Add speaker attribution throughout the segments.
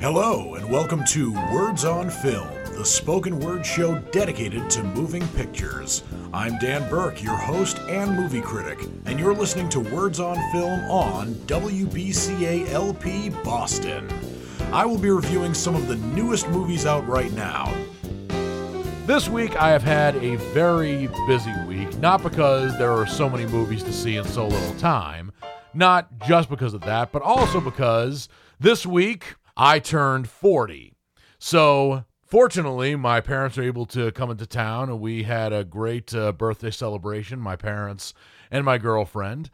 Speaker 1: Hello, and welcome to Words on Film, the spoken word show dedicated to moving pictures. I'm Dan Burke, your host and movie critic, and you're listening to Words on Film on WBCA LP Boston. I will be reviewing some of the newest movies out right now.
Speaker 2: This week I have had a very busy week, not because there are so many movies to see in so little time, not just because of that, but also because this week I turned 40. So, fortunately, my parents were able to come into town and we had a great uh, birthday celebration, my parents and my girlfriend.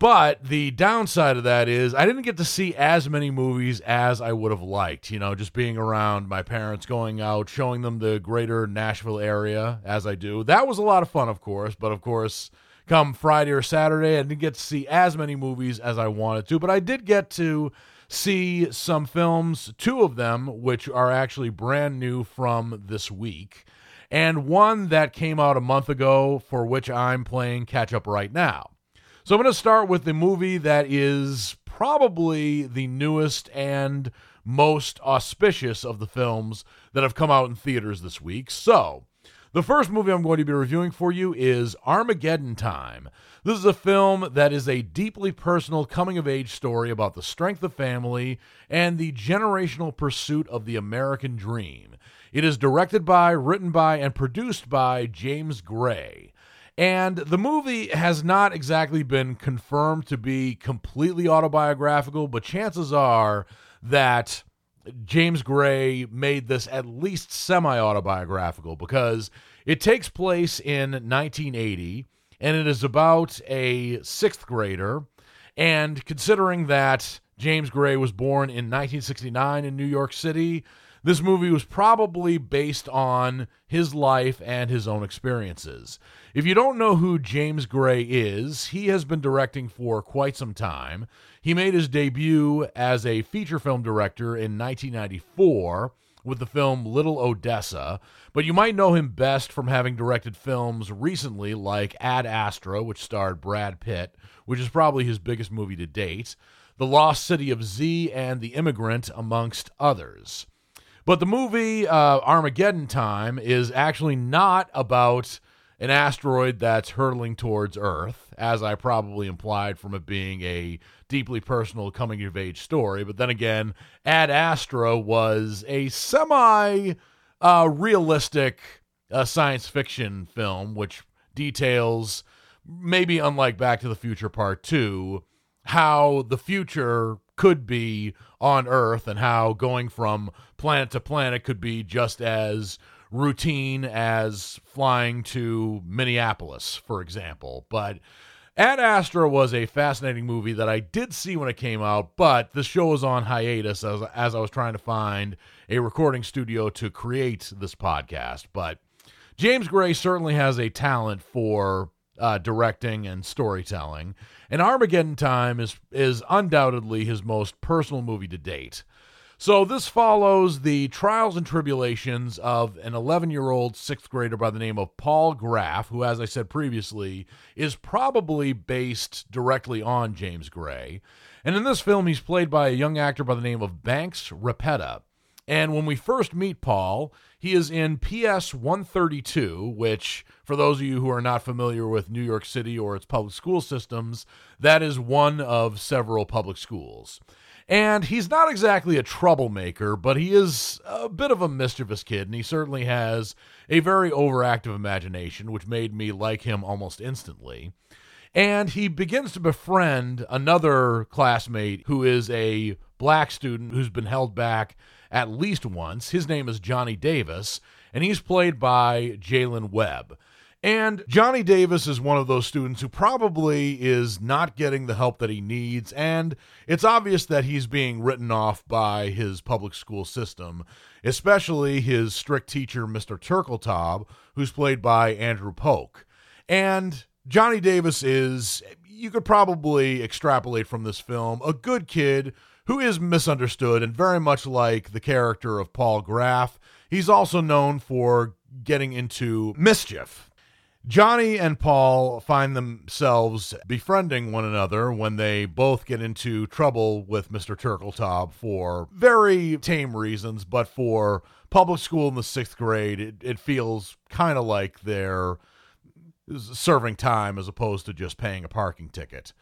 Speaker 2: But the downside of that is I didn't get to see as many movies as I would have liked. You know, just being around my parents, going out, showing them the greater Nashville area as I do. That was a lot of fun, of course. But of course, come Friday or Saturday, I didn't get to see as many movies as I wanted to. But I did get to see some films, two of them, which are actually brand new from this week, and one that came out a month ago for which I'm playing catch up right now. So I'm going to start with the movie that is probably the newest and most auspicious of the films that have come out in theaters this week. So, the first movie I'm going to be reviewing for you is Armageddon Time. This is a film that is a deeply personal coming of age story about the strength of family and the generational pursuit of the American dream. It is directed by, written by, and produced by James Gray. And the movie has not exactly been confirmed to be completely autobiographical, but chances are that James Gray made this at least semi autobiographical because it takes place in 1980 and it is about a sixth grader. And considering that James Gray was born in 1969 in New York City, this movie was probably based on his life and his own experiences. If you don't know who James Gray is, he has been directing for quite some time. He made his debut as a feature film director in 1994 with the film Little Odessa, but you might know him best from having directed films recently like Ad Astra, which starred Brad Pitt, which is probably his biggest movie to date, The Lost City of Z, and The Immigrant, amongst others. But the movie uh, Armageddon Time is actually not about an asteroid that's hurtling towards Earth, as I probably implied from it being a deeply personal coming of age story. But then again, Ad Astra was a semi uh, realistic uh, science fiction film, which details, maybe unlike Back to the Future Part 2, how the future could be on Earth and how going from planet to planet could be just as routine as flying to Minneapolis, for example. But Ad Astra was a fascinating movie that I did see when it came out, but the show was on hiatus as, as I was trying to find a recording studio to create this podcast. But James Gray certainly has a talent for uh, directing and storytelling, and Armageddon Time is is undoubtedly his most personal movie to date. So this follows the trials and tribulations of an 11-year-old sixth grader by the name of Paul Graff, who, as I said previously, is probably based directly on James Gray. And in this film, he's played by a young actor by the name of Banks Repeta. And when we first meet Paul, he is in PS 132, which, for those of you who are not familiar with New York City or its public school systems, that is one of several public schools. And he's not exactly a troublemaker, but he is a bit of a mischievous kid, and he certainly has a very overactive imagination, which made me like him almost instantly. And he begins to befriend another classmate who is a black student who's been held back at least once. His name is Johnny Davis, and he's played by Jaylin Webb. And Johnny Davis is one of those students who probably is not getting the help that he needs, and it's obvious that he's being written off by his public school system, especially his strict teacher, Mr. Turkeltaub, who's played by Andrew Polk. And Johnny Davis is, you could probably extrapolate from this film, a good kid who is misunderstood and very much like the character of Paul Graff. He's also known for getting into mischief Johnny and Paul find themselves befriending one another when they both get into trouble with Mr. Turkeltaub for very tame reasons, but for public school in the sixth grade, it, it feels kind of like they're serving time as opposed to just paying a parking ticket.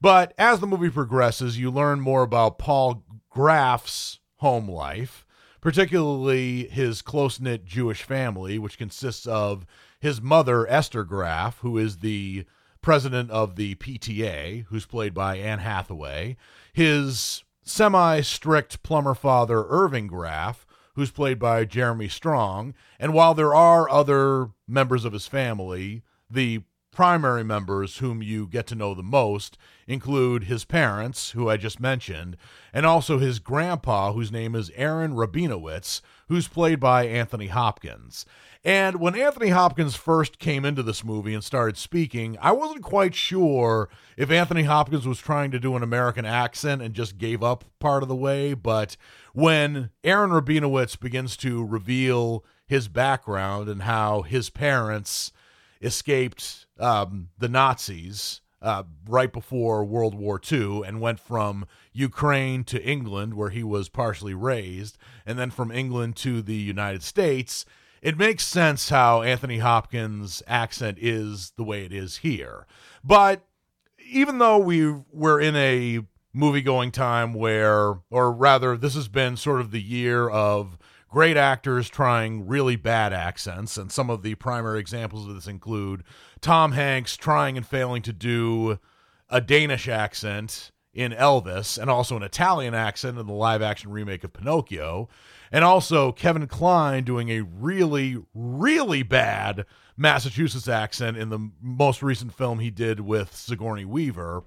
Speaker 2: But as the movie progresses, you learn more about Paul Graff's home life, particularly his close knit Jewish family, which consists of his mother, Esther Graff, who is the president of the PTA, who's played by Anne Hathaway, his semi strict plumber father, Irving Graff, who's played by Jeremy Strong. And while there are other members of his family, the primary members whom you get to know the most include his parents, who I just mentioned, and also his grandpa, whose name is Aaron Rabinowitz, who's played by Anthony Hopkins. And when Anthony Hopkins first came into this movie and started speaking, I wasn't quite sure if Anthony Hopkins was trying to do an American accent and just gave up part of the way. But when Aaron Rabinowitz begins to reveal his background and how his parents escaped um, the Nazis uh, right before World War II and went from Ukraine to England, where he was partially raised, and then from England to the United States it makes sense how Anthony Hopkins' accent is the way it is here. But even though we we're in a movie going time where, or rather, this has been sort of the year of great actors trying really bad accents, and some of the primary examples of this include Tom Hanks trying and failing to do a Danish accent in Elvis and also an Italian accent in the live action remake of Pinocchio and also Kevin Kline doing a really, really bad Massachusetts accent in the most recent film he did with Sigourney Weaver.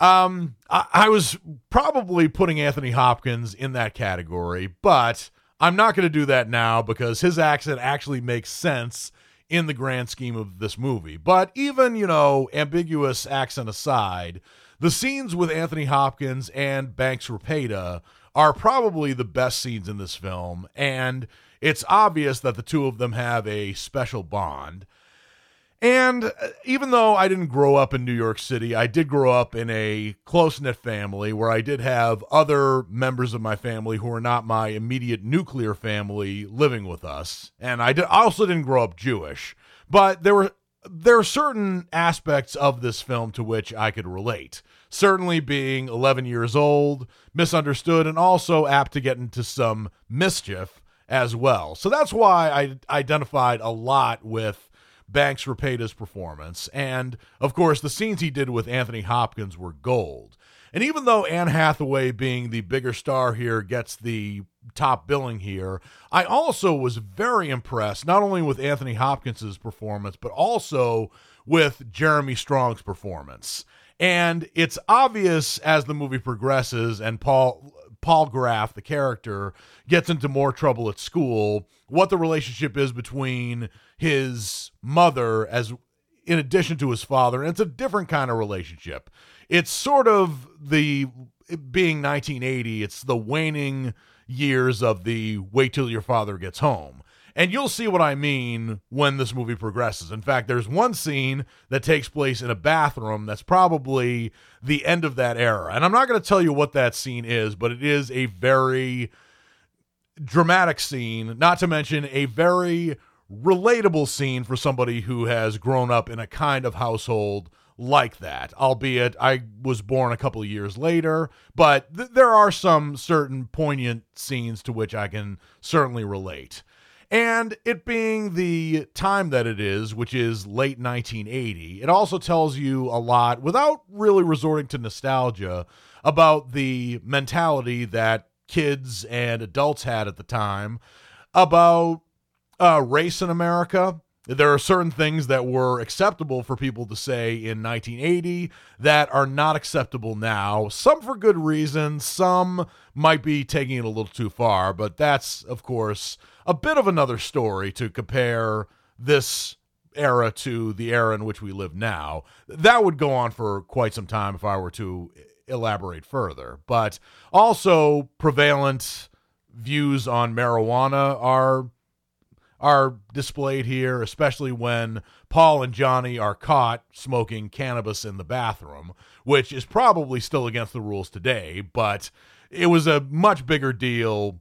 Speaker 2: Um, I, I was probably putting Anthony Hopkins in that category, but I'm not going to do that now because his accent actually makes sense in the grand scheme of this movie. But even, you know, ambiguous accent aside, the scenes with Anthony Hopkins and Banks Repeta are probably the best scenes in this film, and it's obvious that the two of them have a special bond. And uh, even though I didn't grow up in New York City, I did grow up in a close knit family where I did have other members of my family who were not my immediate nuclear family living with us. And I, did, I also didn't grow up Jewish, but there were there are certain aspects of this film to which I could relate certainly being 11 years old, misunderstood, and also apt to get into some mischief as well. So that's why I identified a lot with Banks Repeta's performance. And of course, the scenes he did with Anthony Hopkins were gold. And even though Anne Hathaway, being the bigger star here, gets the top billing here, I also was very impressed not only with Anthony Hopkins's performance, but also with Jeremy Strong's performance. And it's obvious as the movie progresses and Paul Paul Graff, the character, gets into more trouble at school, what the relationship is between his mother as in addition to his father. And it's a different kind of relationship. It's sort of the being 1980, it's the waning years of the wait till your father gets home. And you'll see what I mean when this movie progresses. In fact, there's one scene that takes place in a bathroom that's probably the end of that era. And I'm not going to tell you what that scene is, but it is a very dramatic scene, not to mention a very relatable scene for somebody who has grown up in a kind of household like that, albeit I was born a couple of years later, but th- there are some certain poignant scenes to which I can certainly relate. And it being the time that it is, which is late 1980, it also tells you a lot without really resorting to nostalgia about the mentality that kids and adults had at the time about uh, race in America. There are certain things that were acceptable for people to say in 1980 that are not acceptable now. Some for good reason, some might be taking it a little too far, but that's, of course, a bit of another story to compare this era to the era in which we live now. That would go on for quite some time if I were to elaborate further. But also, prevalent views on marijuana are are displayed here, especially when Paul and Johnny are caught smoking cannabis in the bathroom, which is probably still against the rules today, but it was a much bigger deal.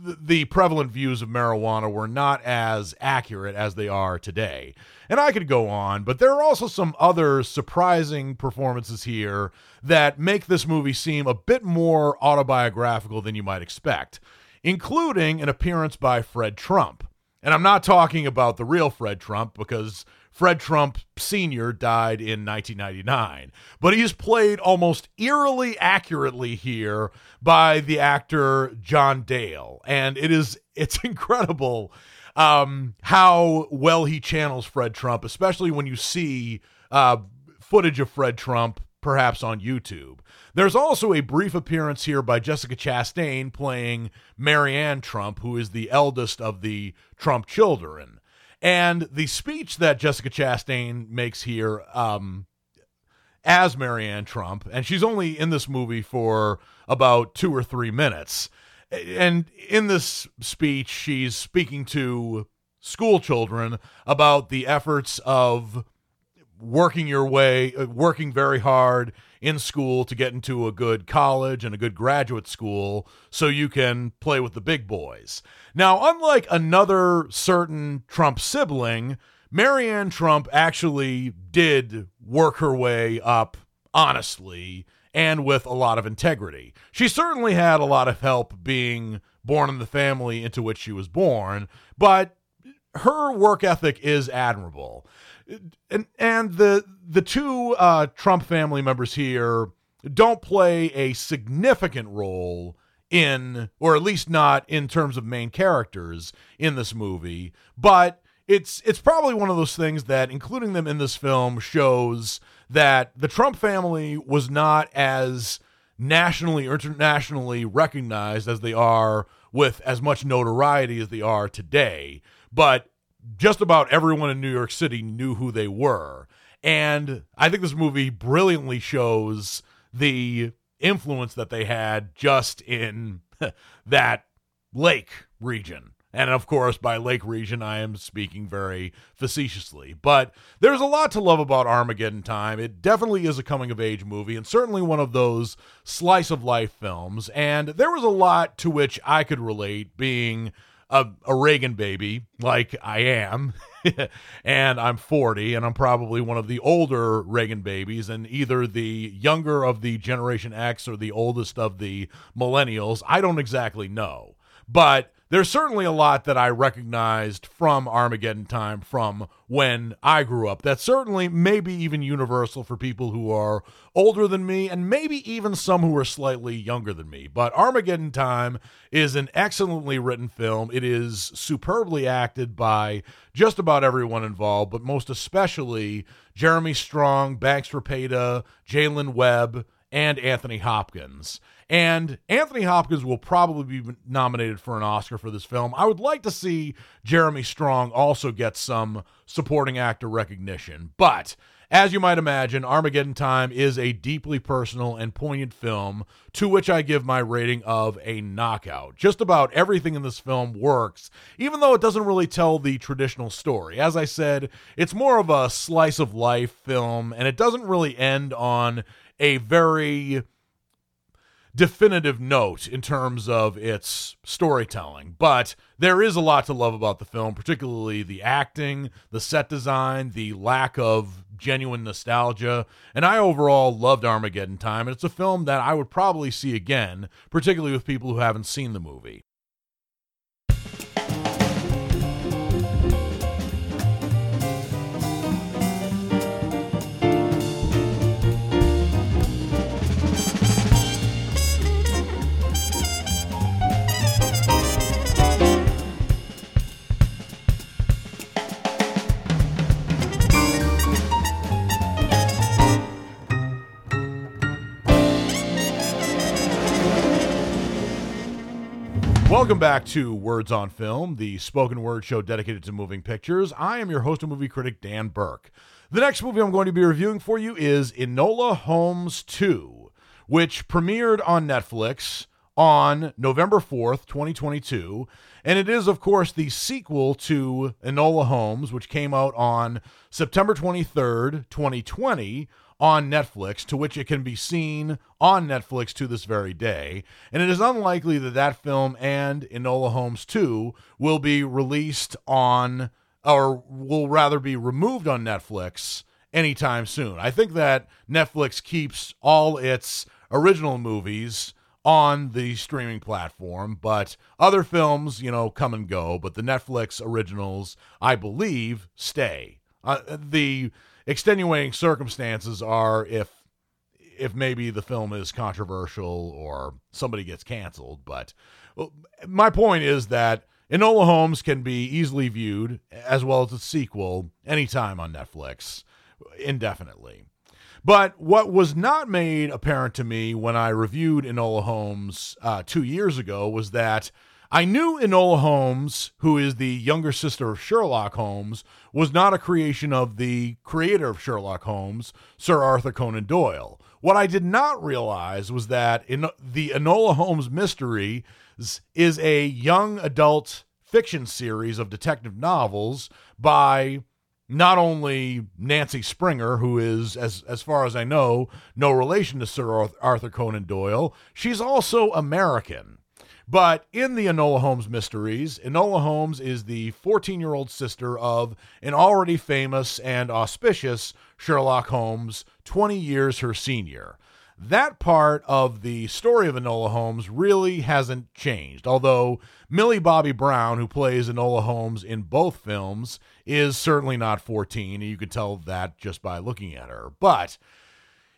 Speaker 2: The prevalent views of marijuana were not as accurate as they are today. And I could go on, but there are also some other surprising performances here that make this movie seem a bit more autobiographical than you might expect, including an appearance by Fred Trump. And I'm not talking about the real Fred Trump because Fred Trump Sr. died in 1999. But he's played almost eerily accurately here by the actor John Diehl. And it is it's incredible um, how well he channels Fred Trump, especially when you see uh, footage of Fred Trump perhaps on YouTube. There's also a brief appearance here by Jessica Chastain playing Marianne Trump, who is the eldest of the Trump children. And the speech that Jessica Chastain makes here um, as Marianne Trump, and she's only in this movie for about two or three minutes. And in this speech, she's speaking to school children about the efforts of working your way, uh, working very hard in school to get into a good college and a good graduate school so you can play with the big boys. Now, unlike another certain Trump sibling, Marianne Trump actually did work her way up honestly and with a lot of integrity. She certainly had a lot of help being born in the family into which she was born, but her work ethic is admirable and and the the two uh, Trump family members here don't play a significant role in, or at least not in terms of main characters in this movie, but it's it's probably one of those things that including them in this film shows that the Trump family was not as nationally or internationally recognized as they are with as much notoriety as they are today. But just about everyone in New York City knew who they were. And I think this movie brilliantly shows the influence that they had just in that lake region. And of course, by lake region, I am speaking very facetiously. But there's a lot to love about Armageddon Time. It definitely is a coming of age movie and certainly one of those slice of life films. And there was a lot to which I could relate, being a, a Reagan baby like I am, and I'm 40, and I'm probably one of the older Reagan babies, and either the younger of the Generation X or the oldest of the millennials. I don't exactly know. But there's certainly a lot that I recognized from Armageddon Time from when I grew up. That's certainly maybe even universal for people who are older than me and maybe even some who are slightly younger than me. But Armageddon Time is an excellently written film. It is superbly acted by just about everyone involved, but most especially Jeremy Strong, Banks Repeta, Jaylin Webb, and Anthony Hopkins. And Anthony Hopkins will probably be nominated for an Oscar for this film. I would like to see Jeremy Strong also get some supporting actor recognition. But as you might imagine, Armageddon Time is a deeply personal and poignant film to which I give my rating of a knockout. Just about everything in this film works, even though it doesn't really tell the traditional story. As I said, it's more of a slice of life film, and it doesn't really end on a very definitive note in terms of its storytelling. But there is a lot to love about the film, particularly the acting, the set design, the lack of genuine nostalgia. And I overall loved Armageddon Time. And it's a film that I would probably see again, particularly with people who haven't seen the movie. Welcome back to Words on Film, the spoken word show dedicated to moving pictures. I am your host and movie critic, Dan Burke. The next movie I'm going to be reviewing for you is Enola Holmes 2, which premiered on Netflix on November 4th, 2022. And it is, of course, the sequel to Enola Holmes, which came out on September 23rd, 2020 on Netflix, to which it can be seen on Netflix to this very day. And it is unlikely that that film and Enola Holmes 2 will be released on, or will rather be removed on Netflix anytime soon. I think that Netflix keeps all its original movies on the streaming platform, but other films, you know, come and go. But the Netflix originals, I believe, stay. Uh, the extenuating circumstances are if if maybe the film is controversial or somebody gets canceled. But my point is that Enola Holmes can be easily viewed, as well as a sequel, anytime on Netflix, indefinitely. But what was not made apparent to me when I reviewed Enola Holmes uh, two years ago was that I knew Enola Holmes, who is the younger sister of Sherlock Holmes, was not a creation of the creator of Sherlock Holmes, Sir Arthur Conan Doyle. What I did not realize was that in the Enola Holmes mystery is a young adult fiction series of detective novels by not only Nancy Springer, who is, as as far as I know, no relation to Sir Arthur Conan Doyle, she's also American. But in the Enola Holmes mysteries, Enola Holmes is the 14 year old sister of an already famous and auspicious Sherlock Holmes, 20 years her senior. That part of the story of Enola Holmes really hasn't changed, although Millie Bobby Brown, who plays Enola Holmes in both films, is certainly not 14. You could tell that just by looking at her. But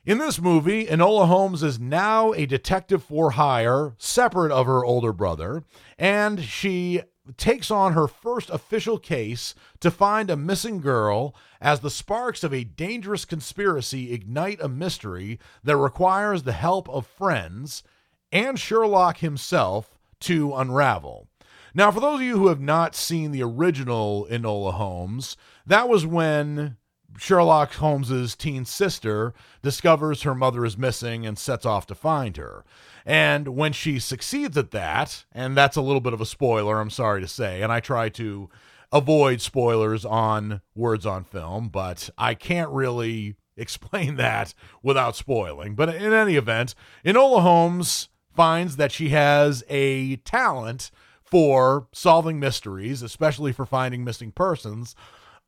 Speaker 2: in this movie, Enola Holmes is now a detective for hire, separate of her older brother, and she takes on her first official case to find a missing girl as the sparks of a dangerous conspiracy ignite a mystery that requires the help of friends and Sherlock himself to unravel. Now, for those of you who have not seen the original Enola Holmes, that was when Sherlock Holmes's teen sister discovers her mother is missing and sets off to find her. And when she succeeds at that, and that's a little bit of a spoiler, I'm sorry to say, and I try to avoid spoilers on words on film, but I can't really explain that without spoiling. But in any event, Enola Holmes finds that she has a talent for solving mysteries, especially for finding missing persons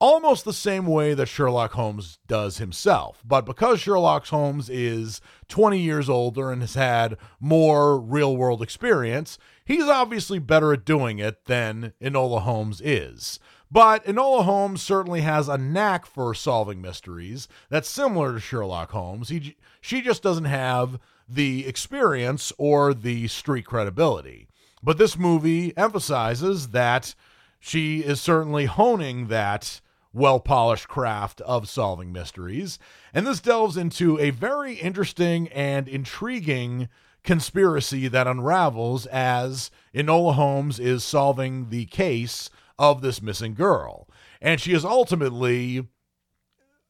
Speaker 2: almost the same way that Sherlock Holmes does himself. But because Sherlock Holmes is 20 years older and has had more real world experience, he's obviously better at doing it than Enola Holmes is. But Enola Holmes certainly has a knack for solving mysteries that's similar to Sherlock Holmes. He, she just doesn't have the experience or the street credibility. But this movie emphasizes that she is certainly honing that well polished craft of solving mysteries. And this delves into a very interesting and intriguing conspiracy that unravels as Enola Holmes is solving the case of this missing girl. And she is ultimately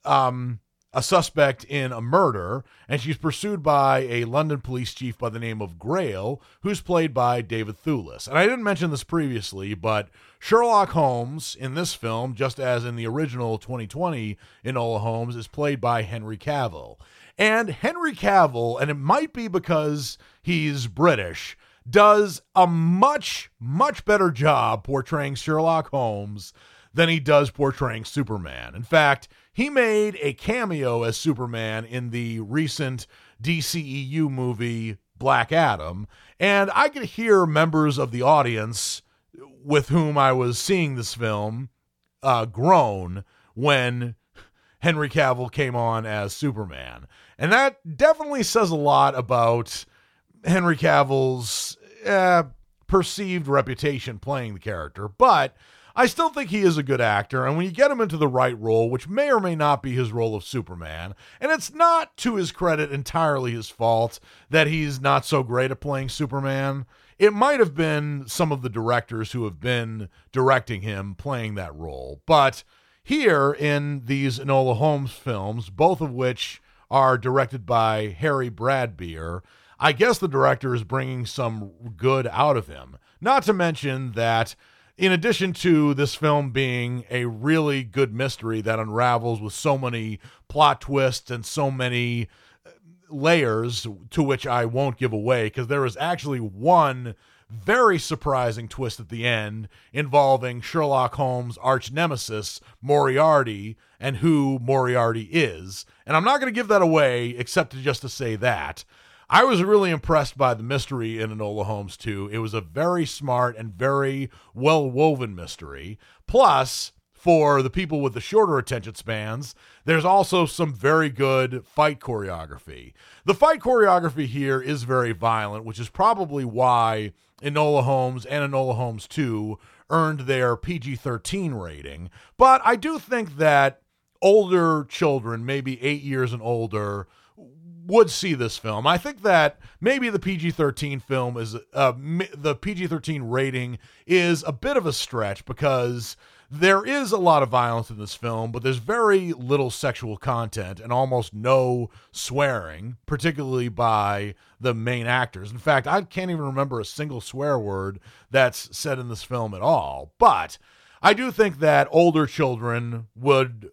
Speaker 2: um, a suspect in a murder, and she's pursued by a London police chief by the name of Grail, who's played by David Thewlis. And I didn't mention this previously, but Sherlock Holmes in this film, just as in the original 2020 Enola Holmes, is played by Henry Cavill. And Henry Cavill, and it might be because he's British, does a much, much better job portraying Sherlock Holmes than he does portraying Superman. In fact, he made a cameo as Superman in the recent DCEU movie Black Adam, and I could hear members of the audience with whom I was seeing this film uh, groan when Henry Cavill came on as Superman. And that definitely says a lot about Henry Cavill's uh, perceived reputation playing the character. But I still think he is a good actor, and when you get him into the right role, which may or may not be his role of Superman, and it's not to his credit entirely his fault that he's not so great at playing Superman. It might have been some of the directors who have been directing him playing that role. But here in these Enola Holmes films, both of which are directed by Harry Bradbeer, I guess the director is bringing some good out of him. Not to mention that in addition to this film being a really good mystery that unravels with so many plot twists and so many uh, layers to which I won't give away because there is actually one very surprising twist at the end involving Sherlock Holmes' arch nemesis, Moriarty, and who Moriarty is. And I'm not going to give that away except to just to say that. I was really impressed by the mystery in Enola Holmes 2. It was a very smart and very well woven mystery. Plus, for the people with the shorter attention spans, there's also some very good fight choreography. The fight choreography here is very violent, which is probably why Enola Holmes and Enola Holmes 2 earned their PG 13 rating. But I do think that older children, maybe eight years and older, would see this film. I think that maybe the PG 13 film is, uh, the PG 13 rating is a bit of a stretch because there is a lot of violence in this film, but there's very little sexual content and almost no swearing, particularly by the main actors. In fact, I can't even remember a single swear word that's said in this film at all. But I do think that older children would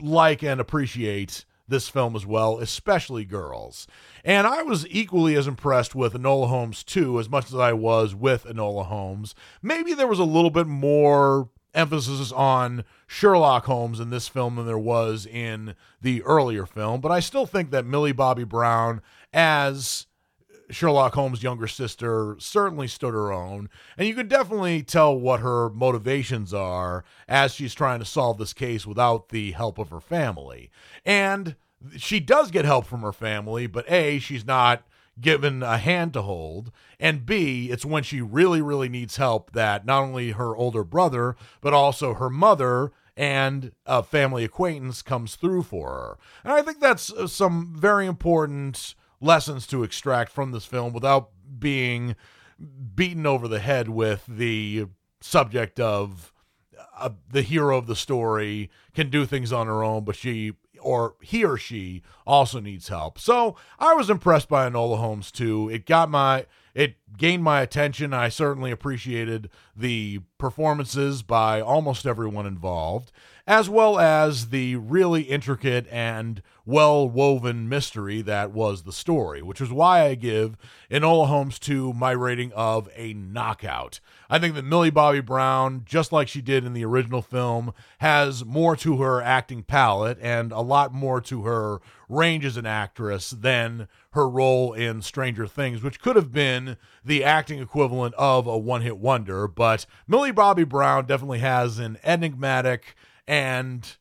Speaker 2: like and appreciate this film as well, especially girls. And I was equally as impressed with Enola Holmes 2 as much as I was with Enola Holmes. Maybe there was a little bit more emphasis on Sherlock Holmes in this film than there was in the earlier film, but I still think that Millie Bobby Brown as Sherlock Holmes' younger sister certainly stood her own, and you can definitely tell what her motivations are as she's trying to solve this case without the help of her family. And she does get help from her family, but A, she's not given a hand to hold. And B, it's when she really, really needs help that not only her older brother, but also her mother and a family acquaintance comes through for her. And I think that's uh, some very important lessons to extract from this film without being beaten over the head with the subject of uh, the hero of the story can do things on her own, but she or he or she also needs help. So I was impressed by Enola Holmes too. It got my it gained my attention. I certainly appreciated the performances by almost everyone involved, as well as the really intricate and well woven mystery that was the story, which is why I give Enola Holmes 2 my rating of a knockout. I think that Millie Bobby Brown, just like she did in the original film, has more to her acting palette and a lot more to her range as an actress than her role in Stranger Things, which could have been the acting equivalent of a one hit wonder. But Millie Bobby Brown definitely has an enigmatic and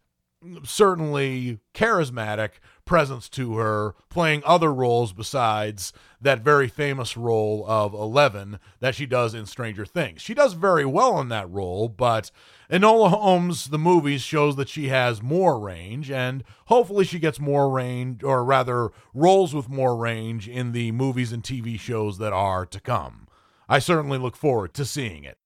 Speaker 2: certainly charismatic presence to her, playing other roles besides that very famous role of Eleven that she does in Stranger Things. She does very well in that role, but Enola Holmes, the movies, shows that she has more range, and hopefully she gets more range, or rather, roles with more range in the movies and TV shows that are to come. I certainly look forward to seeing it.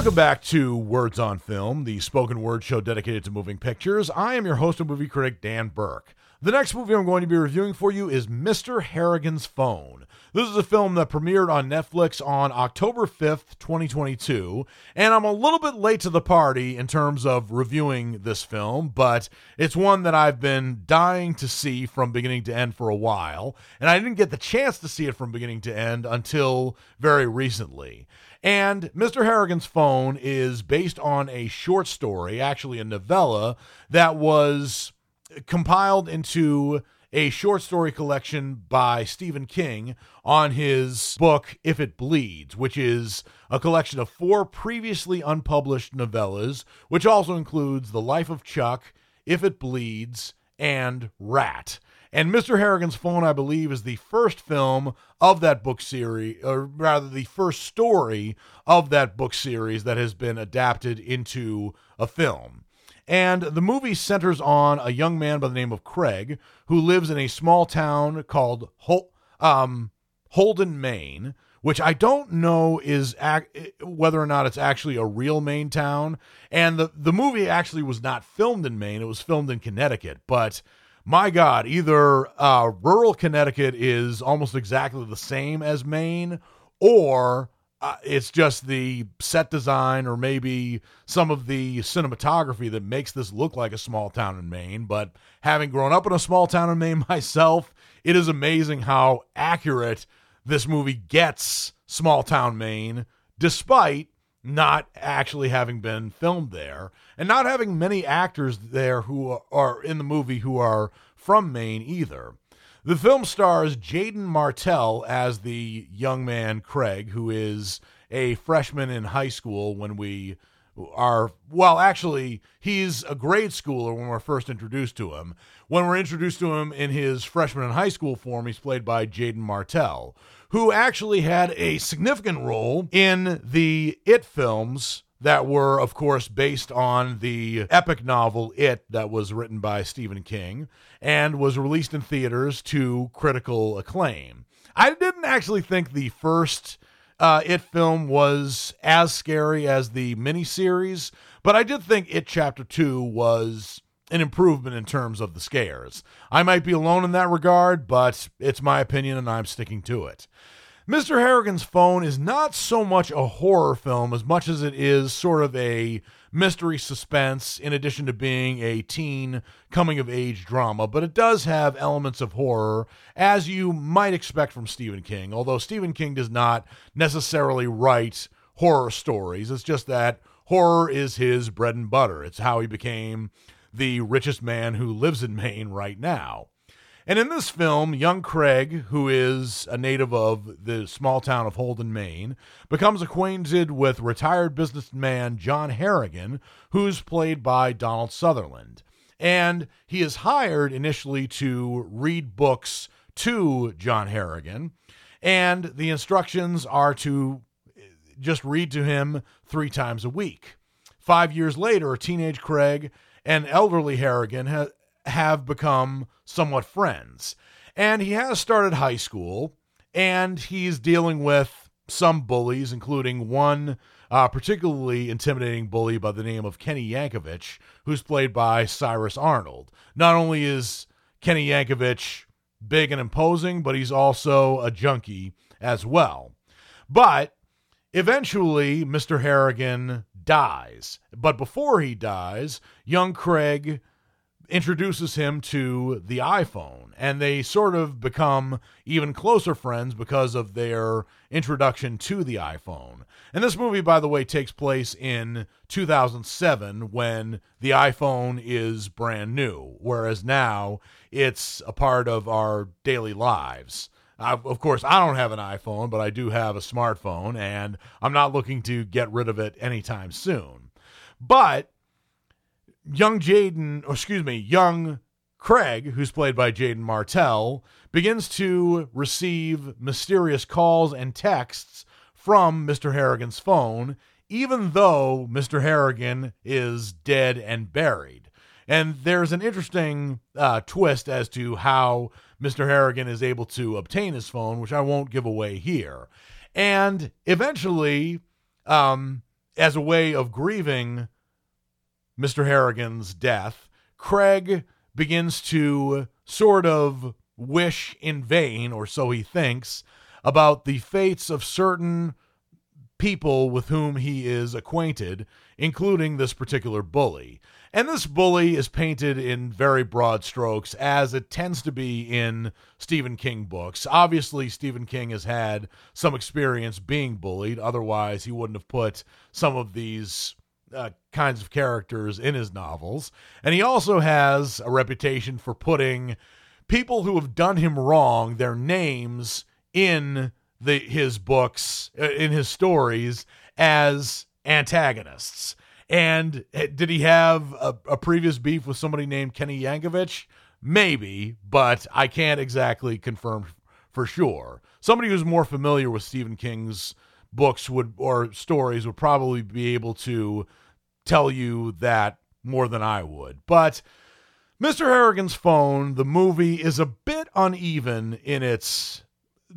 Speaker 2: Welcome back to Words on Film, the spoken word show dedicated to moving pictures. I am your host and movie critic, Dan Burke. The next movie I'm going to be reviewing for you is Mr. Harrigan's Phone. This is a film that premiered on Netflix on October 5th, 2022, and I'm a little bit late to the party in terms of reviewing this film, but it's one that I've been dying to see from beginning to end for a while, and I didn't get the chance to see it from beginning to end until very recently. And Mr. Harrigan's Phone is based on a short story, actually a novella, that was compiled into a short story collection by Stephen King on his book If It Bleeds, which is a collection of four previously unpublished novellas, which also includes The Life of Chuck, If It Bleeds, and Rat. And Mr. Harrigan's Phone, I believe, is the first film of that book series, or rather, the first story of that book series that has been adapted into a film. And the movie centers on a young man by the name of Craig who lives in a small town called Hol- um, Holden, Maine, which I don't know is ac- whether or not it's actually a real Maine town. And the, the movie actually was not filmed in Maine, it was filmed in Connecticut. But my God, either uh, rural Connecticut is almost exactly the same as Maine, or uh, it's just the set design or maybe some of the cinematography that makes this look like a small town in Maine. But having grown up in a small town in Maine myself, it is amazing how accurate this movie gets small town Maine, despite not actually having been filmed there and not having many actors there who are in the movie who are from Maine either. The film stars Jaeden Martell as the young man Craig, who is a freshman in high school when we are well actually he's a grade schooler when we're first introduced to him when we're introduced to him in his freshman in high school form he's played by Jaeden martell who actually had a significant role in the it films that were, of course, based on the epic novel It, that was written by Stephen King and was released in theaters to critical acclaim. I didn't actually think the first uh, It film was as scary as the miniseries, but I did think It Chapter 2 was an improvement in terms of the scares. I might be alone in that regard, but it's my opinion and I'm sticking to it. Mr. Harrigan's Phone is not so much a horror film as much as it is sort of a mystery suspense, in addition to being a teen coming of age drama, but it does have elements of horror, as you might expect from Stephen King, although Stephen King does not necessarily write horror stories. It's just that horror is his bread and butter. It's how he became the richest man who lives in Maine right now. And in this film, young Craig, who is a native of the small town of Holden, Maine, becomes acquainted with retired businessman John Harrigan, who's played by Donald Sutherland. And he is hired initially to read books to John Harrigan, and the instructions are to just read to him three times a week. Five years later, a teenage Craig and elderly Harrigan ha- have become somewhat friends. And he has started high school and he's dealing with some bullies, including one uh, particularly intimidating bully by the name of Kenny Yankovich, who's played by Cyrus Arnold. Not only is Kenny Yankovich big and imposing, but he's also a junkie as well. But eventually, Mr. Harrigan dies. But before he dies, young Craig introduces him to the iPhone, and they sort of become even closer friends because of their introduction to the iPhone. And this movie, by the way, takes place in 2007 when the iPhone is brand new, whereas now it's a part of our daily lives. I, of course, I don't have an iPhone, but I do have a smartphone, and I'm not looking to get rid of it anytime soon. But young Jaeden, excuse me, young Craig, who's played by Jaeden Martell, begins to receive mysterious calls and texts from Mr. Harrigan's phone, even though Mr. Harrigan is dead and buried. And there's an interesting uh, twist as to how Mr. Harrigan is able to obtain his phone, which I won't give away here. And eventually, um, as a way of grieving Mr. Harrigan's death, Craig begins to sort of wish in vain, or so he thinks, about the fates of certain people with whom he is acquainted, including this particular bully. And this bully is painted in very broad strokes, as it tends to be in Stephen King books. Obviously, Stephen King has had some experience being bullied, otherwise, he wouldn't have put some of these uh, kinds of characters in his novels. And he also has a reputation for putting people who have done him wrong, their names in the his books, uh, in his stories as antagonists. And uh, did he have a, a, previous beef with somebody named Kenny Yankovich? maybe, but I can't exactly confirm for sure. Somebody who's more familiar with Stephen King's books would or stories would probably be able to tell you that more than I would. But Mr. Harrigan's Phone, the movie, is a bit uneven in its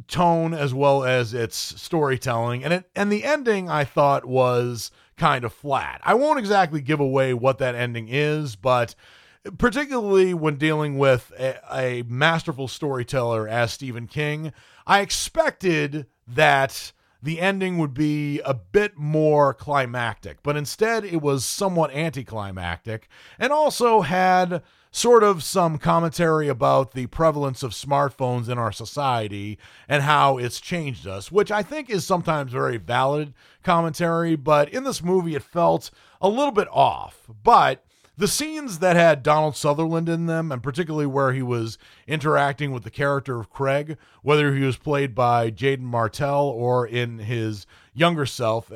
Speaker 2: tone as well as its storytelling, and it and the ending I thought was kind of flat. I won't exactly give away what that ending is, but particularly when dealing with a, a masterful storyteller as Stephen King, I expected that the ending would be a bit more climactic, but instead it was somewhat anticlimactic and also had sort of some commentary about the prevalence of smartphones in our society and how it's changed us, which I think is sometimes very valid commentary, but in this movie it felt a little bit off. But the scenes that had Donald Sutherland in them, and particularly where he was interacting with the character of Craig, whether he was played by Jaeden Martell or in his younger self,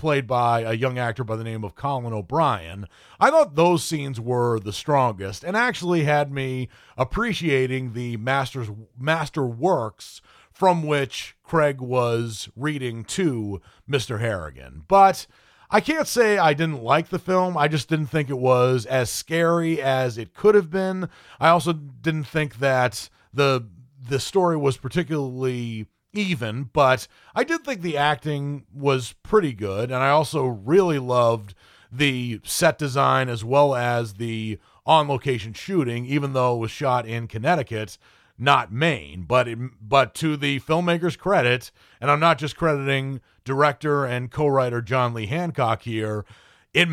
Speaker 2: played by a young actor by the name of Colin O'Brien, I thought those scenes were the strongest and actually had me appreciating the master's master works from which Craig was reading to Mr. Harrigan. But I can't say I didn't like the film. I just didn't think it was as scary as it could have been. I also didn't think that the the story was particularly even, but I did think the acting was pretty good and I also really loved the set design as well as the on location shooting even though it was shot in Connecticut not Maine, but it, but to the filmmaker's credit, and I'm not just crediting director and co-writer John Lee Hancock here, it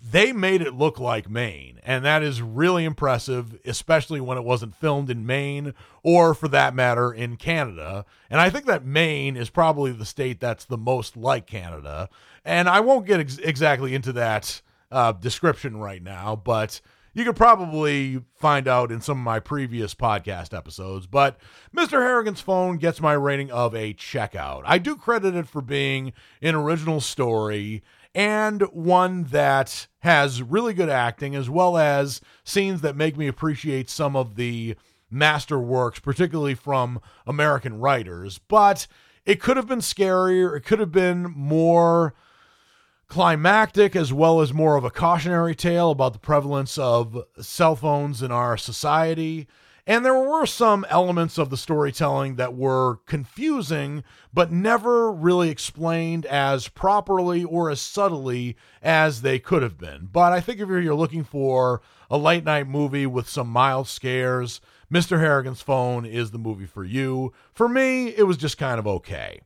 Speaker 2: they made it look like Maine, and that is really impressive, especially when it wasn't filmed in Maine or, for that matter, in Canada. And I think that Maine is probably the state that's the most like Canada. And I won't get ex- exactly into that uh, description right now, but you could probably find out in some of my previous podcast episodes. But Mr. Harrigan's Phone gets my rating of a checkout. I do credit it for being an original story and one that has really good acting as well as scenes that make me appreciate some of the masterworks, particularly from American writers. But it could have been scarier, it could have been more climactic as well as more of a cautionary tale about the prevalence of cell phones in our society. And there were some elements of the storytelling that were confusing, but never really explained as properly or as subtly as they could have been. But I think if you're looking for a late night movie with some mild scares, Mr. Harrigan's Phone is the movie for you. For me, it was just kind of okay.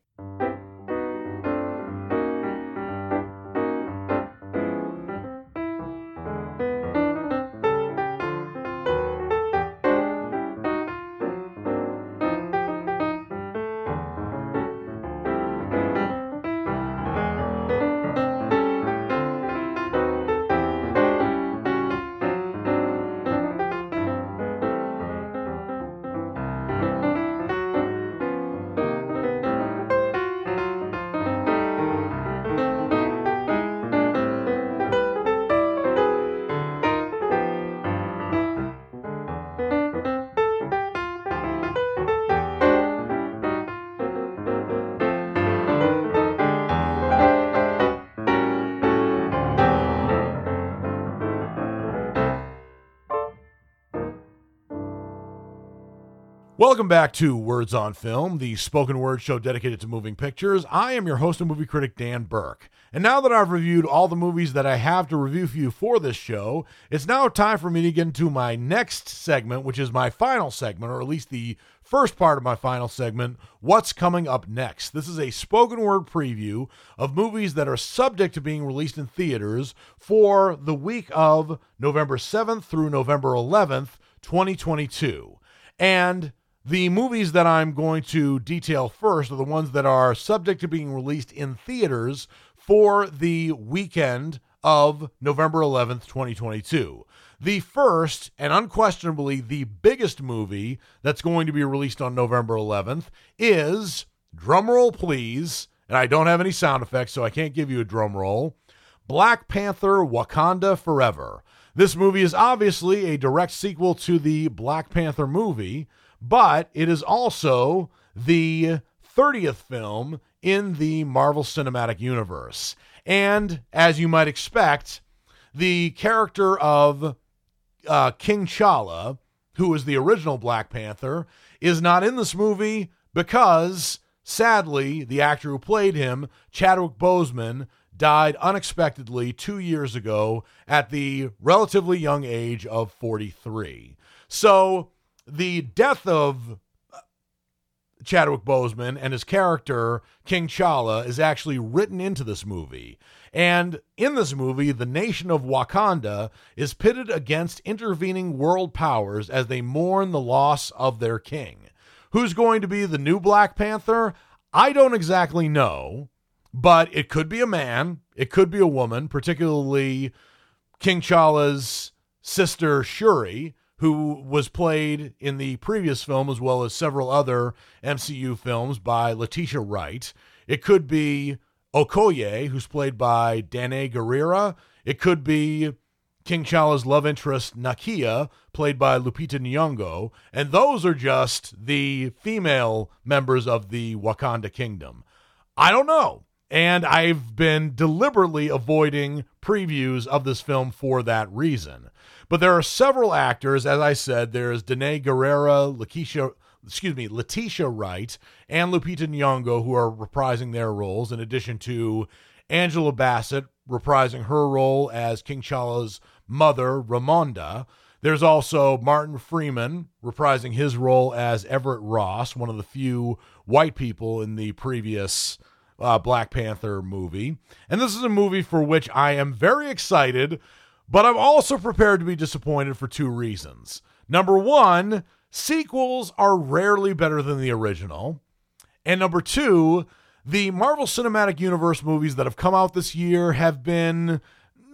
Speaker 2: Welcome back to Words on Film, the spoken word show dedicated to moving pictures. I am your host and movie critic, Dan Burke. And now that I've reviewed all the movies that I have to review for you for this show, it's now time for me to get into my next segment, which is my final segment, or at least the first part of my final segment What's Coming Up Next? This is a spoken word preview of movies that are subject to being released in theaters for the week of November 7th through November 11th, 2022. And the movies that I'm going to detail first are the ones that are subject to being released in theaters for the weekend of November 11th, 2022. The first and unquestionably the biggest movie that's going to be released on November 11th is, drumroll please, and I don't have any sound effects, so I can't give you a drum roll, Black Panther Wakanda Forever. This movie is obviously a direct sequel to the Black Panther movie, but it is also the 30th film in the Marvel Cinematic Universe. And as you might expect, the character of uh, King T'Challa, who is the original Black Panther, is not in this movie because, sadly, the actor who played him, Chadwick Boseman, died unexpectedly two years ago at the relatively young age of 43. So the death of Chadwick Boseman and his character, King T'Challa, is actually written into this movie. And in this movie, the nation of Wakanda is pitted against intervening world powers as they mourn the loss of their king. Who's going to be the new Black Panther? I don't exactly know, but it could be a man, it could be a woman, particularly King T'Challa's sister Shuri, who was played in the previous film as well as several other MCU films by Letitia Wright. It could be Okoye, who's played by Danai Gurira. It could be King T'Challa's love interest, Nakia, played by Lupita Nyong'o. And those are just the female members of the Wakanda Kingdom. I don't know. And I've been deliberately avoiding previews of this film for that reason. But there are several actors, as I said. There's Danai Gurira, Lakeisha, excuse me, Letitia Wright, and Lupita Nyong'o who are reprising their roles, in addition to Angela Bassett reprising her role as King T'Challa's mother, Ramonda. There's also Martin Freeman reprising his role as Everett Ross, one of the few white people in the previous uh, Black Panther movie. And this is a movie for which I am very excited but I'm also prepared to be disappointed for two reasons. Number one, sequels are rarely better than the original. And number two, the Marvel Cinematic Universe movies that have come out this year have been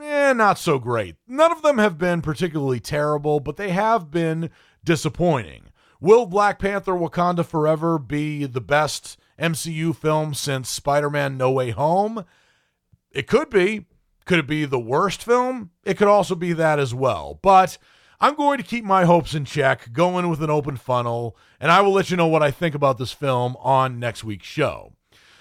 Speaker 2: eh, not so great. None of them have been particularly terrible, but they have been disappointing. Will Black Panther Wakanda Forever be the best MCU film since Spider Man No Way Home? It could be. Could it be the worst film? It could also be that as well. But I'm going to keep my hopes in check, going with an open funnel, and I will let you know what I think about this film on next week's show.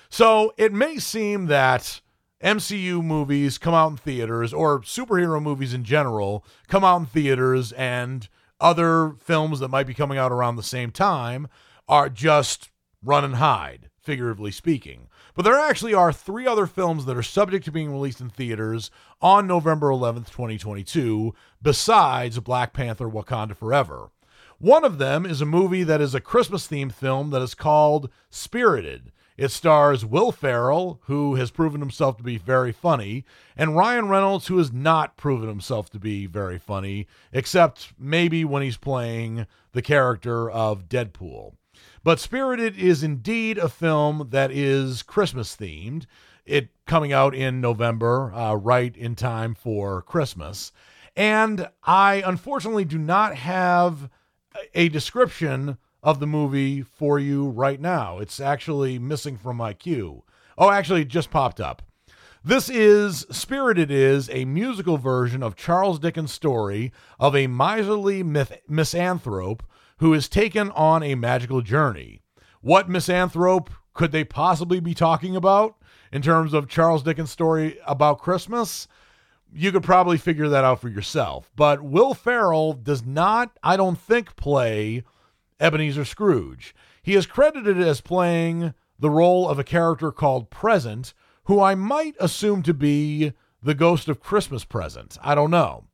Speaker 2: So it may seem that MCU movies come out in theaters, or superhero movies in general come out in theaters, and other films that might be coming out around the same time are just run and hide, figuratively speaking. But there actually are three other films that are subject to being released in theaters on November 11th, 2022, besides Black Panther Wakanda Forever. One of them is a movie that is a Christmas themed film that is called Spirited. It stars Will Ferrell, who has proven himself to be very funny, and Ryan Reynolds, who has not proven himself to be very funny, except maybe when he's playing the character of Deadpool. But Spirited is indeed a film that is Christmas themed. It coming out in November, uh, right in time for Christmas. And I unfortunately do not have a description of the movie for you right now. It's actually missing from my queue. Oh, actually, it just popped up. This is Spirited is a musical version of Charles Dickens' story of a miserly myth- misanthrope who is taken on a magical journey. What misanthrope could they possibly be talking about in terms of Charles Dickens' story about Christmas? You could probably figure that out for yourself. But Will Ferrell does not, I don't think, play Ebenezer Scrooge. He is credited as playing the role of a character called Present, who I might assume to be the ghost of Christmas Present. I don't know.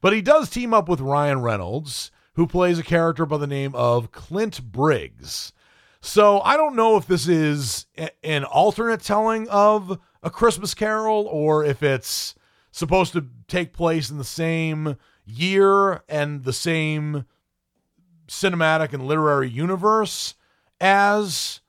Speaker 2: But he does team up with Ryan Reynolds, who plays a character by the name of Clint Briggs. So I don't know if this is a- an alternate telling of A Christmas Carol or if it's supposed to take place in the same year and the same cinematic and literary universe as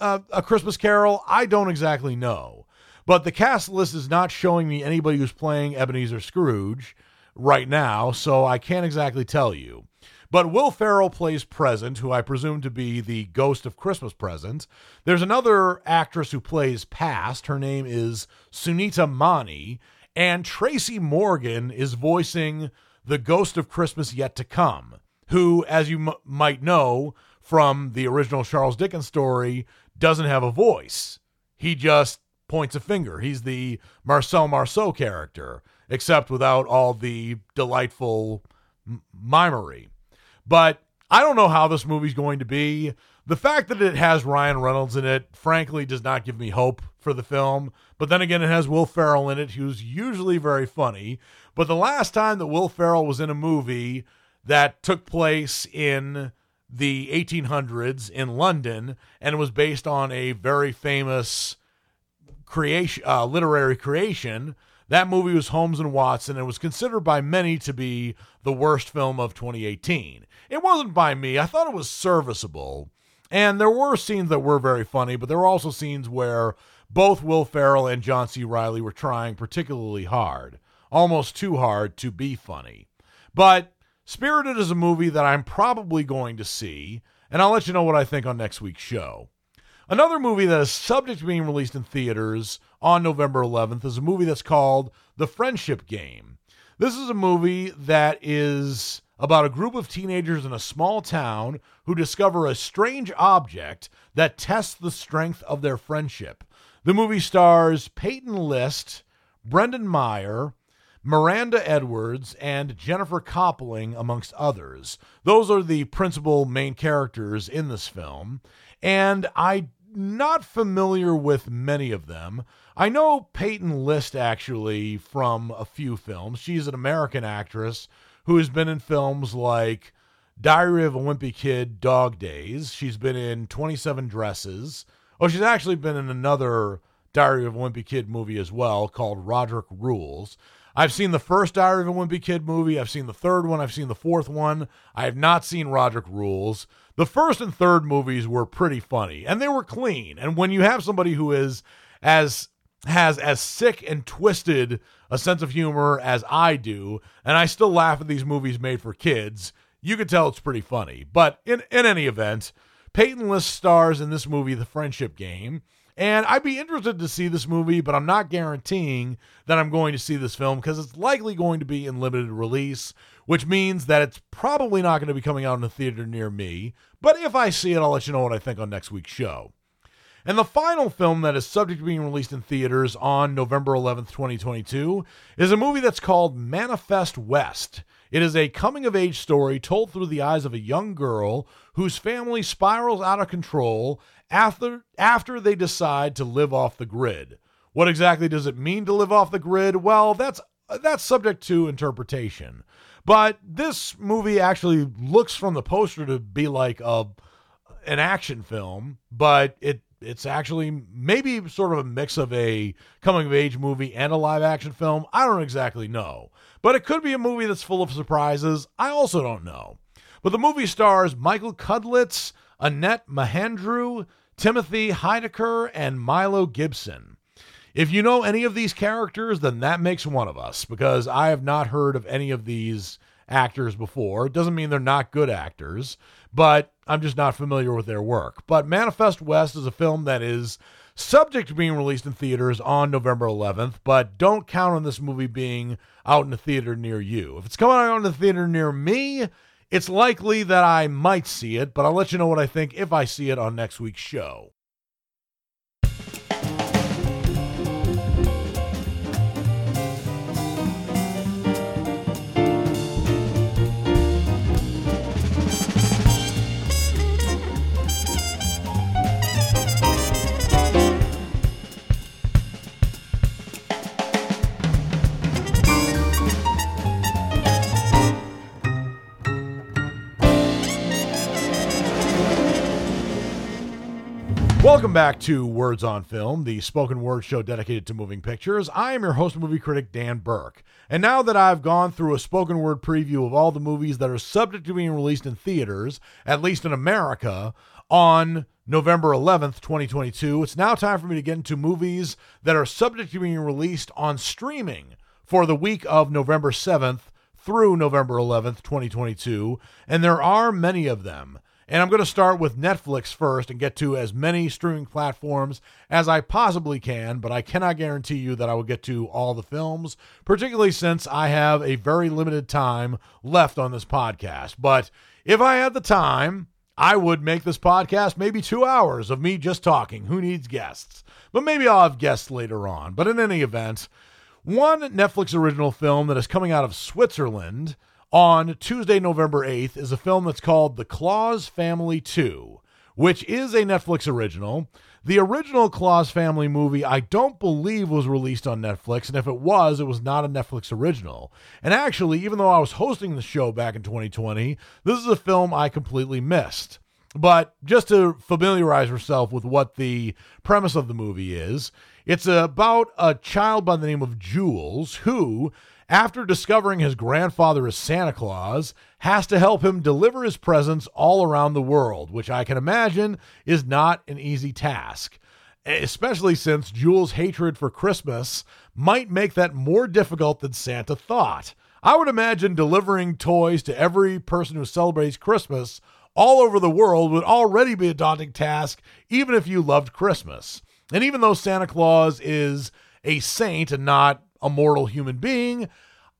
Speaker 2: uh, A Christmas Carol. I don't exactly know. But the cast list is not showing me anybody who's playing Ebenezer Scrooge right now, so I can't exactly tell you. But Will Ferrell plays Present, who I presume to be the ghost of Christmas Present. There's another actress who plays Past. Her name is Sunita Mani. And Tracy Morgan is voicing the ghost of Christmas yet to come, who, as you m- might know from the original Charles Dickens story, doesn't have a voice. He just points a finger. He's the Marcel Marceau character, except without all the delightful mimery. But I don't know how this movie's going to be. The fact that it has Ryan Reynolds in it, frankly, does not give me hope for the film. But then again, it has Will Ferrell in it, who's usually very funny. But the last time that Will Ferrell was in a movie that took place in the 1800s in London and was based on a very famous creation, uh, literary creation, that movie was Holmes and Watson and was considered by many to be the worst film of 2018. It wasn't by me. I thought it was serviceable. And there were scenes that were very funny, but there were also scenes where both Will Ferrell and John C. Reilly were trying particularly hard, almost too hard to be funny. But Spirited is a movie that I'm probably going to see, and I'll let you know what I think on next week's show. Another movie that is subject to being released in theaters on November 11th is a movie that's called The Friendship Game. This is a movie that is about a group of teenagers in a small town who discover a strange object that tests the strength of their friendship. The movie stars Peyton List, Brendan Meyer, Miranda Edwards, and Jennifer Coppling, amongst others. Those are the principal main characters in this film, and I'm not familiar with many of them. I know Peyton List actually from a few films. She's an American actress who has been in films like Diary of a Wimpy Kid, Dog Days. She's been in 27 Dresses. Oh, she's actually been in another Diary of a Wimpy Kid movie as well called Roderick Rules. I've seen the first Diary of a Wimpy Kid movie. I've seen the third one. I've seen the fourth one. I have not seen Roderick Rules. The first and third movies were pretty funny and they were clean. And when you have somebody who is as has as sick and twisted a sense of humor as I do, and I still laugh at these movies made for kids, you can tell it's pretty funny. But in, in any event, Peyton List stars in this movie, The Friendship Game. And I'd be interested to see this movie, but I'm not guaranteeing that I'm going to see this film because it's likely going to be in limited release, which means that it's probably not going to be coming out in a theater near me. But if I see it, I'll let you know what I think on next week's show. And the final film that is subject to being released in theaters on November 11th, 2022, is a movie that's called Manifest West. It is a coming of age story told through the eyes of a young girl whose family spirals out of control after, after they decide to live off the grid. What exactly does it mean to live off the grid? Well, that's that's subject to interpretation. But this movie actually looks from the poster to be like a an action film, but it it's actually maybe sort of a mix of a coming of age movie and a live action film. I don't exactly know. But it could be a movie that's full of surprises. I also don't know. But the movie stars Michael Cudlitz, Annette Mahendru, Timothy Heidecker, and Milo Gibson. If you know any of these characters, then that makes one of us because I have not heard of any of these actors before. It doesn't mean they're not good actors, but I'm just not familiar with their work. But Manifest West is a film that is subject to being released in theaters on November 11th, but don't count on this movie being out in a theater near you. If it's coming out in a theater near me, it's likely that I might see it, but I'll let you know what I think if I see it on next week's show. Welcome back to Words on Film, the spoken word show dedicated to moving pictures. I am your host, movie critic Dan Burke. And now that I've gone through a spoken word preview of all the movies that are subject to being released in theaters, at least in America, on November 11th, 2022, it's now time for me to get into movies that are subject to being released on streaming for the week of November 7th through November 11th, 2022. And there are many of them. And I'm going to start with Netflix first and get to as many streaming platforms as I possibly can, but I cannot guarantee you that I will get to all the films, particularly since I have a very limited time left on this podcast. But if I had the time, I would make this podcast maybe two hours of me just talking. Who needs guests? But maybe I'll have guests later on. But in any event, one Netflix original film that is coming out of Switzerland on Tuesday, November 8th, is a film that's called The Claus Family 2, which is a Netflix original. The original Claus Family movie, I don't believe, was released on Netflix, and if it was, it was not a Netflix original. And actually, even though I was hosting the show back in 2020, this is a film I completely missed. But just to familiarize yourself with what the premise of the movie is, it's about a child by the name of Jules who after discovering his grandfather is Santa Claus, has to help him deliver his presents all around the world, which I can imagine is not an easy task, especially since Jules' hatred for Christmas might make that more difficult than Santa thought. I would imagine delivering toys to every person who celebrates Christmas all over the world would already be a daunting task, even if you loved Christmas. And even though Santa Claus is a saint and not a mortal human being,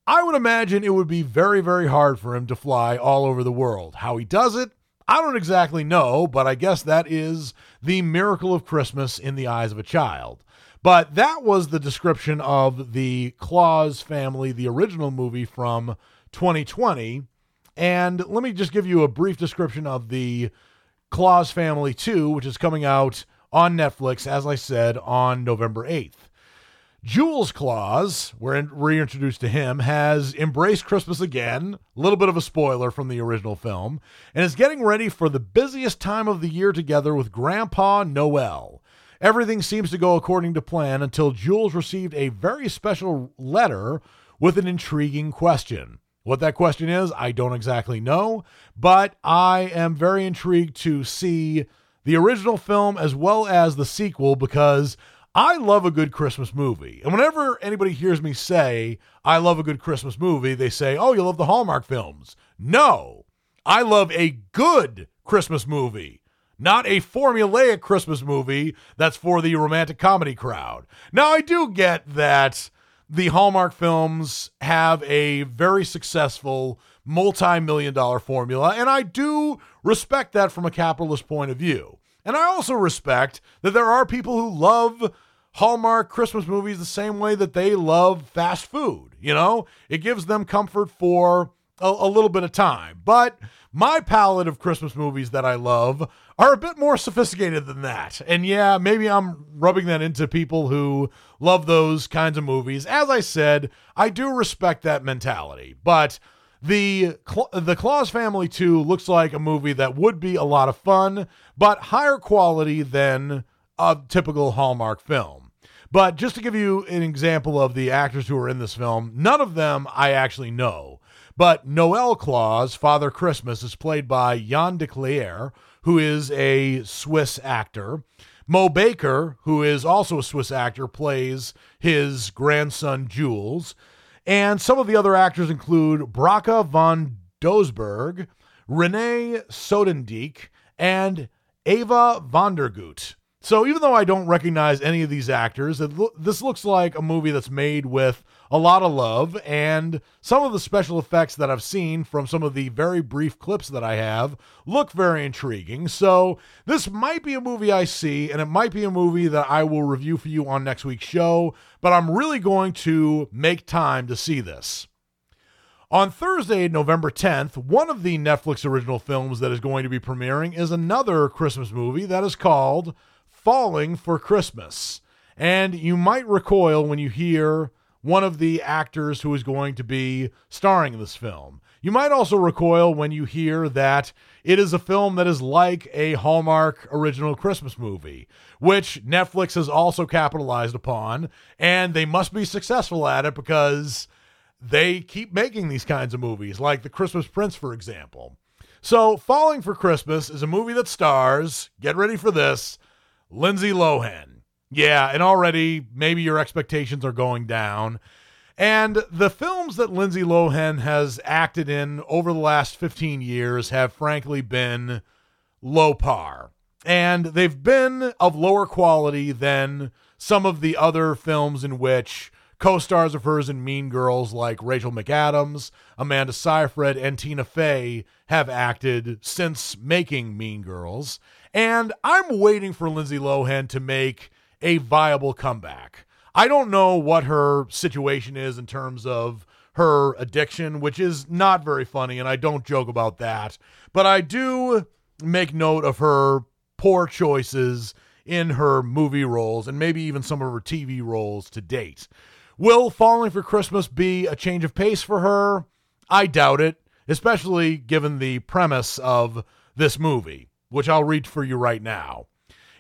Speaker 2: I would imagine it would be very, very hard for him to fly all over the world. How he does it, I don't exactly know, but I guess that is the miracle of Christmas in the eyes of a child. But that was the description of the Claus family, the original movie from 2020. And let me just give you a brief description of the Claus Family 2, which is coming out on Netflix, as I said, on November 8th. Jules Claus, we're reintroduced to him, has embraced Christmas again, a little bit of a spoiler from the original film, and is getting ready for the busiest time of the year together with Grandpa Noel. Everything seems to go according to plan until Jules received a very special letter with an intriguing question. What that question is, I don't exactly know, but I am very intrigued to see the original film as well as the sequel because I love a good Christmas movie. And whenever anybody hears me say, I love a good Christmas movie, they say, Oh, you love the Hallmark films. No, I love a good Christmas movie, not a formulaic Christmas movie that's for the romantic comedy crowd. Now, I do get that the Hallmark films have a very successful multi million dollar formula, and I do respect that from a capitalist point of view. And I also respect that there are people who love Hallmark Christmas movies the same way that they love fast food. You know, it gives them comfort for a, a, little bit of time. But my palette of Christmas movies that I love are a bit more sophisticated than that. And yeah, maybe I'm rubbing that into people who love those kinds of movies. As I said, I do respect that mentality. But the the Claus Family 2 looks like a movie that would be a lot of fun, but higher quality than a typical Hallmark film. But just to give you an example of the actors who are in this film, none of them I actually know. But Noel Claus, Father Christmas, is played by Jan Decleir, who is a Swiss actor. Mo Bakker, who is also a Swiss actor, plays his grandson Jules. And some of the other actors include Bracha von Doesburgh, Renee Soutendijk, and Ava Vondergoot. So even though I don't recognize any of these actors, lo- this looks like a movie that's made with a lot of love, and some of the special effects that I've seen from some of the very brief clips that I have look very intriguing. So this might be a movie I see, and it might be a movie that I will review for you on next week's show, but I'm really going to make time to see this. On Thursday, November 10th, one of the Netflix original films that is going to be premiering is another Christmas movie that is called Falling for Christmas. And you might recoil when you hear one of the actors who is going to be starring in this film. You might also recoil when you hear that it is a film that is like a Hallmark original Christmas movie, which Netflix has also capitalized upon, and they must be successful at it because they keep making these kinds of movies, like The Christmas Prince, for example. So, Falling for Christmas is a movie that stars, get ready for this, Lindsay Lohan. Yeah, and already maybe your expectations are going down. And the films that Lindsay Lohan has acted in over the last 15 years have frankly been low par. And they've been of lower quality than some of the other films in which co stars of hers in Mean Girls, like Rachel McAdams, Amanda Seyfried, and Tina Fey, have acted since making Mean Girls. And I'm waiting for Lindsay Lohan to make a viable comeback. I don't know what her situation is in terms of her addiction, which is not very funny, and I don't joke about that. But I do make note of her poor choices in her movie roles and maybe even some of her TV roles to date. Will Falling for Christmas be a change of pace for her? I doubt it, especially given the premise of this movie, which I'll read for you right now.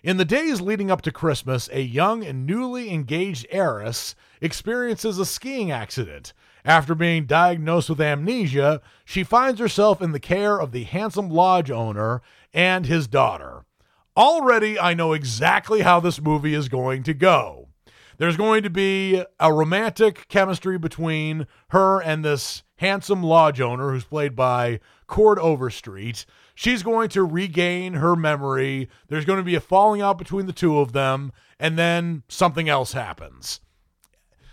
Speaker 2: In the days leading up to Christmas, a young and newly engaged heiress experiences a skiing accident. After being diagnosed with amnesia, she finds herself in the care of the handsome lodge owner and his daughter. Already, I know exactly how this movie is going to go. There's going to be a romantic chemistry between her and this handsome lodge owner who's played by Chord Overstreet. She's going to regain her memory. There's going to be a falling out between the two of them, and then something else happens.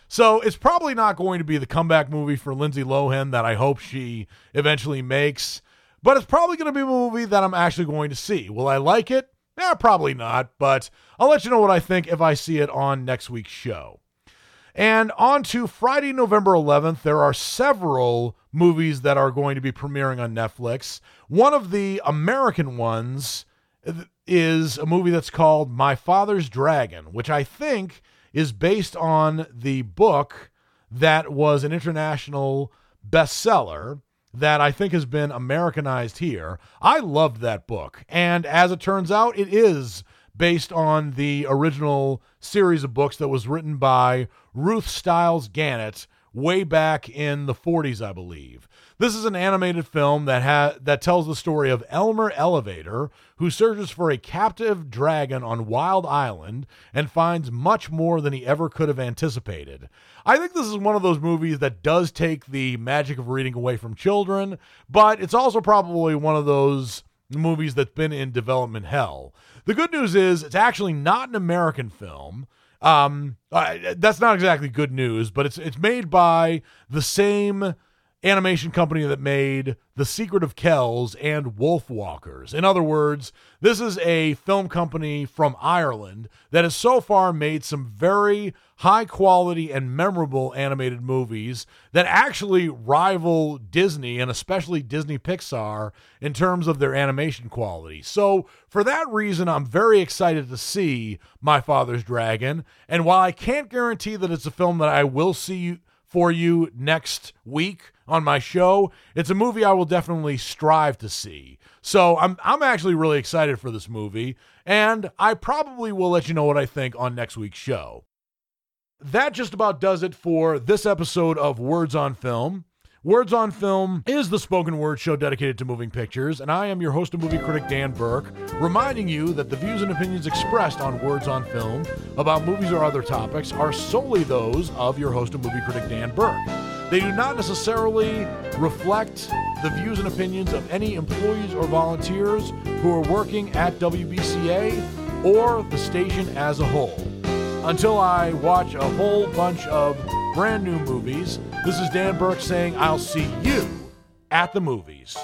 Speaker 2: So it's probably not going to be the comeback movie for Lindsay Lohan that I hope she eventually makes, but it's probably going to be a movie that I'm actually going to see. Will I like it? Yeah, probably not, but I'll let you know what I think if I see it on next week's show. And on to Friday, November 11th, there are several movies that are going to be premiering on Netflix. One of the American ones uh, is a movie that's called My Father's Dragon, which I think is based on the book that was an international bestseller that I think has been Americanized here. I loved that book. And as it turns out, it is based on the original series of books that was written by Ruth Stiles Gannett way back in the 40s, I believe. This is an animated film that ha- that tells the story of Elmer Elevator, who searches for a captive dragon on Wild Island and finds much more than he ever could have anticipated. I think this is one of those movies that does take the magic of reading away from children, but it's also probably one of those movies that's been in development hell. The good news is it's actually not an American film. Um, that's not exactly good news, but it's it's made by the same animation company that made The Secret of Kells and Wolfwalkers. In other words, this is a film company from Ireland that has so far made some very high quality and memorable animated movies that actually rival Disney and especially Disney Pixar in terms of their animation quality. So, for that reason, I'm very excited to see My Father's Dragon. And while I can't guarantee that it's a film that I will see for you next week on my show. It's a movie I will definitely strive to see. So I'm I'm actually really excited for this movie, and I probably will let you know what I think on next week's show. That just about does it for this episode of Words on Film. Words on Film is the spoken word show dedicated to moving pictures, and I am your host and movie critic, Dan Burke, reminding you that the views and opinions expressed on Words on Film about movies or other topics are solely those of your host and movie critic, Dan Burke. They do not necessarily reflect the views and opinions of any employees or volunteers who are working at WBCA or the station as a whole. Until I watch a whole bunch of brand new movies. This is Dan Burke saying, I'll see you at the movies.